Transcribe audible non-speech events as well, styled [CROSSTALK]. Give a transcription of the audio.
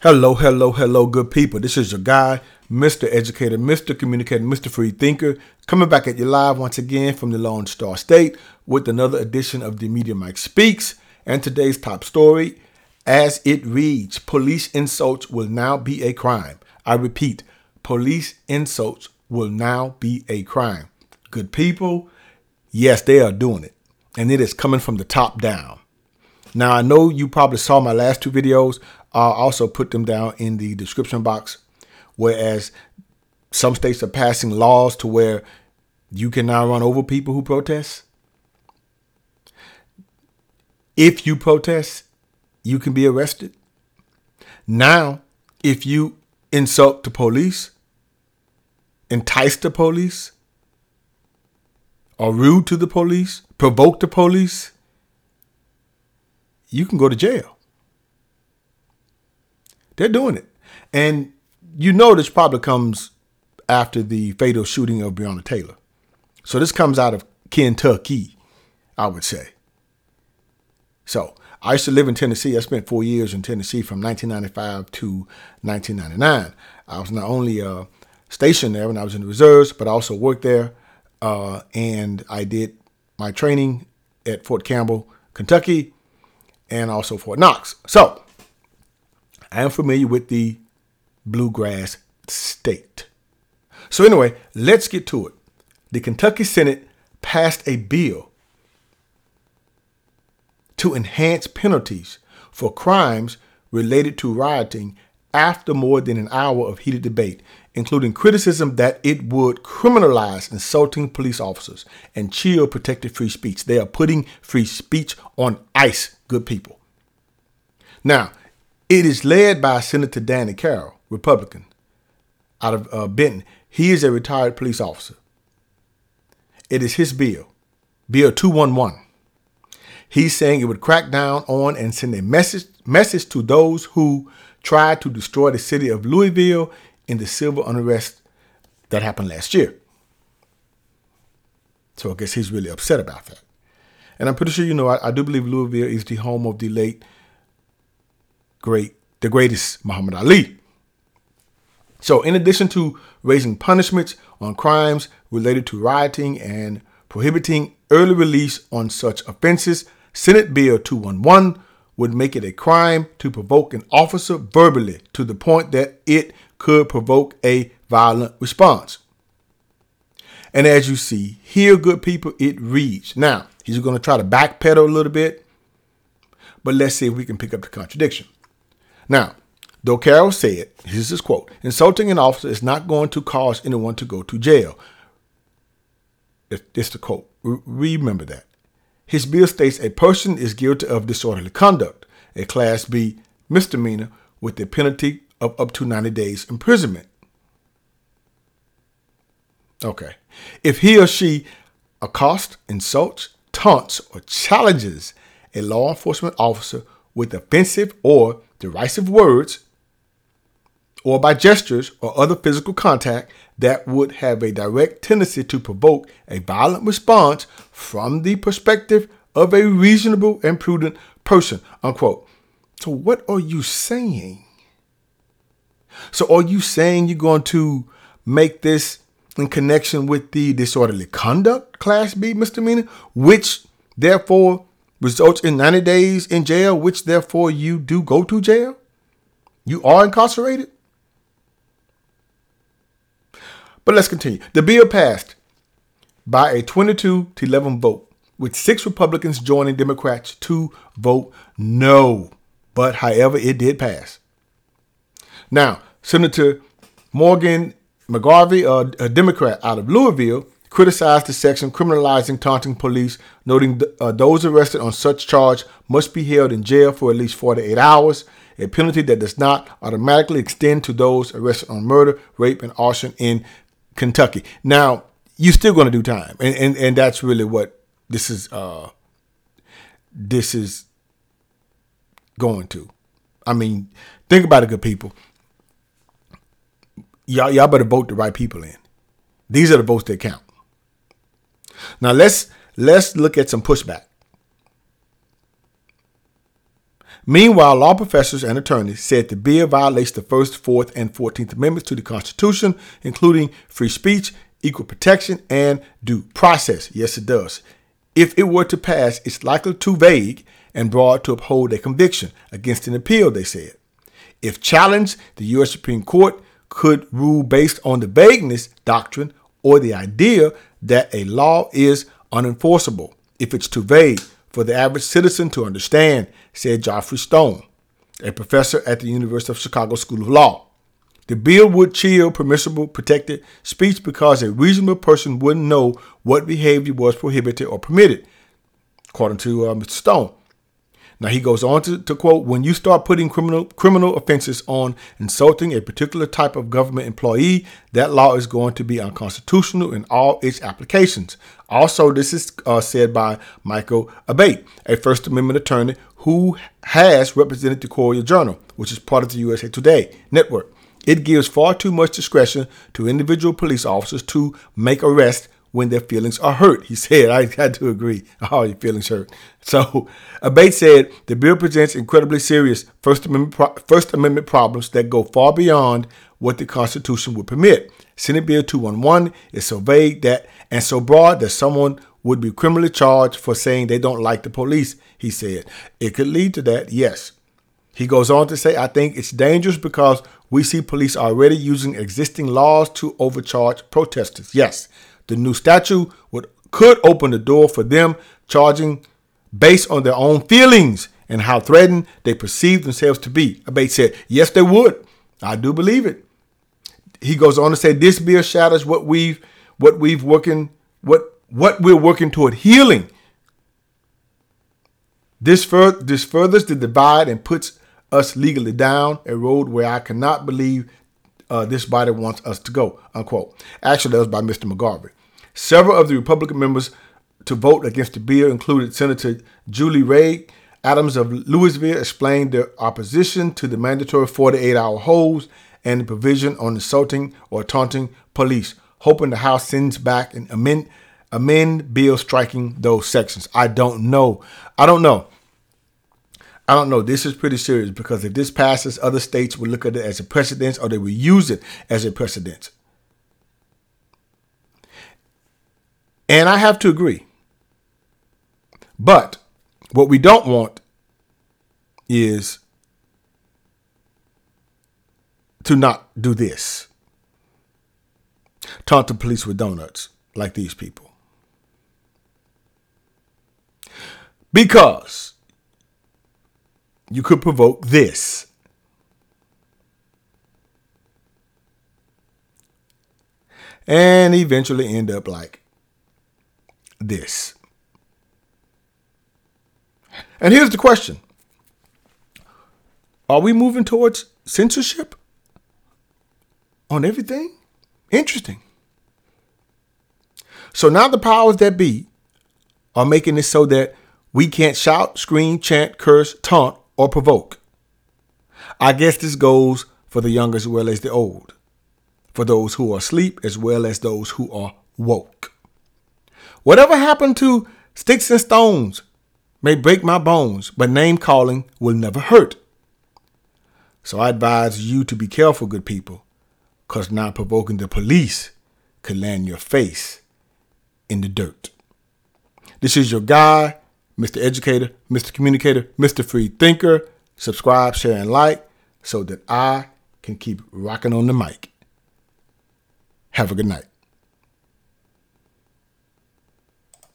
Hello, hello, hello, good people. This is your guy, Mr. Educator, Mr. Communicator, Mr. Free Thinker, coming back at you live once again from the Lone Star State with another edition of the Media Mike Speaks. And today's top story, as it reads, police insults will now be a crime. I repeat, police insults will now be a crime. Good people, yes, they are doing it. And it is coming from the top down. Now, I know you probably saw my last two videos. I'll also put them down in the description box. Whereas some states are passing laws to where you can now run over people who protest. If you protest, you can be arrested. Now, if you insult the police, entice the police, are rude to the police, provoke the police, you can go to jail. They're doing it. And you know this probably comes after the fatal shooting of Breonna Taylor. So this comes out of Kentucky, I would say. So I used to live in Tennessee. I spent four years in Tennessee from 1995 to 1999. I was not only uh, stationed there when I was in the reserves, but I also worked there. Uh, and I did my training at Fort Campbell, Kentucky, and also Fort Knox. So I am familiar with the bluegrass state. So, anyway, let's get to it. The Kentucky Senate passed a bill to enhance penalties for crimes related to rioting after more than an hour of heated debate, including criticism that it would criminalize insulting police officers and chill protected free speech. They are putting free speech on ice, good people. Now, it is led by Senator Danny Carroll, Republican, out of uh, Benton. He is a retired police officer. It is his bill, Bill 211. He's saying it would crack down on and send a message message to those who tried to destroy the city of Louisville in the civil unrest that happened last year. So I guess he's really upset about that. And I'm pretty sure you know I, I do believe Louisville is the home of the late great, the greatest Muhammad Ali. So, in addition to raising punishments on crimes related to rioting and prohibiting early release on such offenses, Senate Bill 211 would make it a crime to provoke an officer verbally to the point that it could provoke a violent response. And as you see here, good people, it reads. Now, he's going to try to backpedal a little bit, but let's see if we can pick up the contradiction. Now, though Carroll said, here's his quote insulting an officer is not going to cause anyone to go to jail. It's the quote. Remember that. His bill states a person is guilty of disorderly conduct, a Class B misdemeanor with a penalty of up to 90 days imprisonment. Okay. If he or she accosts, insults, taunts, or challenges a law enforcement officer with offensive or derisive words, or by gestures or other physical contact that would have a direct tendency to provoke a violent response from the perspective of a reasonable and prudent person. Unquote. So, what are you saying? So, are you saying you're going to make this in connection with the disorderly conduct class B misdemeanor, which therefore results in 90 days in jail, which therefore you do go to jail? You are incarcerated? But let's continue. The bill passed by a 22 to 11 vote, with six Republicans joining Democrats to vote no. But however, it did pass. Now, Senator Morgan McGarvey, a, a Democrat out of Louisville, criticized the section criminalizing taunting police, noting th- uh, those arrested on such charge must be held in jail for at least 48 hours, a penalty that does not automatically extend to those arrested on murder, rape, and arson in Kentucky. Now, you're still going to do time, and, and and that's really what this is. Uh, this is going to. I mean, think about it, good people. Y'all, y'all better vote the right people in. These are the votes that count. Now let's let's look at some pushback. Meanwhile, law professors and attorneys said the bill violates the First, Fourth, and Fourteenth Amendments to the Constitution, including free speech, equal protection, and due process. Yes, it does. If it were to pass, it's likely too vague and broad to uphold a conviction against an appeal, they said. If challenged, the U.S. Supreme Court could rule based on the vagueness doctrine or the idea that a law is unenforceable if it's too vague for the average citizen to understand, said Geoffrey Stone, a professor at the University of Chicago School of Law. The bill would chill permissible protected speech because a reasonable person wouldn't know what behavior was prohibited or permitted, according to uh, Mr. Stone. Now he goes on to, to quote, when you start putting criminal criminal offenses on insulting a particular type of government employee, that law is going to be unconstitutional in all its applications. Also, this is uh, said by Michael Abate, a First Amendment attorney who has represented the Courier Journal, which is part of the USA Today network. It gives far too much discretion to individual police officers to make arrests when their feelings are hurt. He said, I had to agree. Oh, your feelings hurt. So [LAUGHS] Abate said the bill presents incredibly serious First Amendment, pro- First Amendment problems that go far beyond what the Constitution would permit. Senate Bill 211 is so vague that and so broad that someone would be criminally charged for saying they don't like the police, he said. It could lead to that, yes. He goes on to say, I think it's dangerous because we see police already using existing laws to overcharge protesters. Yes, the new statute would could open the door for them charging based on their own feelings and how threatened they perceive themselves to be. Abate said, Yes, they would. I do believe it. He goes on to say this bill shatters what we've what we've working what what we're working toward healing. This fur this furthers the divide and puts us legally down a road where I cannot believe uh, this body wants us to go. Unquote. Actually, that was by Mr. McGarvey. Several of the Republican members to vote against the bill included Senator Julie Ray Adams of Louisville explained their opposition to the mandatory 48-hour holds and the provision on insulting or taunting police, hoping the House sends back an amend amend bill striking those sections. I don't know. I don't know. I don't know. This is pretty serious because if this passes, other states will look at it as a precedent or they will use it as a precedent. And I have to agree. But what we don't want is to not do this. Taunt the police with donuts like these people. Because you could provoke this. And eventually end up like this. And here's the question Are we moving towards censorship on everything? Interesting. So now the powers that be are making it so that we can't shout, scream, chant, curse, taunt, or provoke. I guess this goes for the young as well as the old, for those who are asleep as well as those who are woke. Whatever happened to sticks and stones may break my bones, but name calling will never hurt. So I advise you to be careful, good people, because not provoking the police could land your face in the dirt. This is your guy Mr. Educator, Mr. Communicator, Mr. Free Thinker. Subscribe, share, and like so that I can keep rocking on the mic. Have a good night.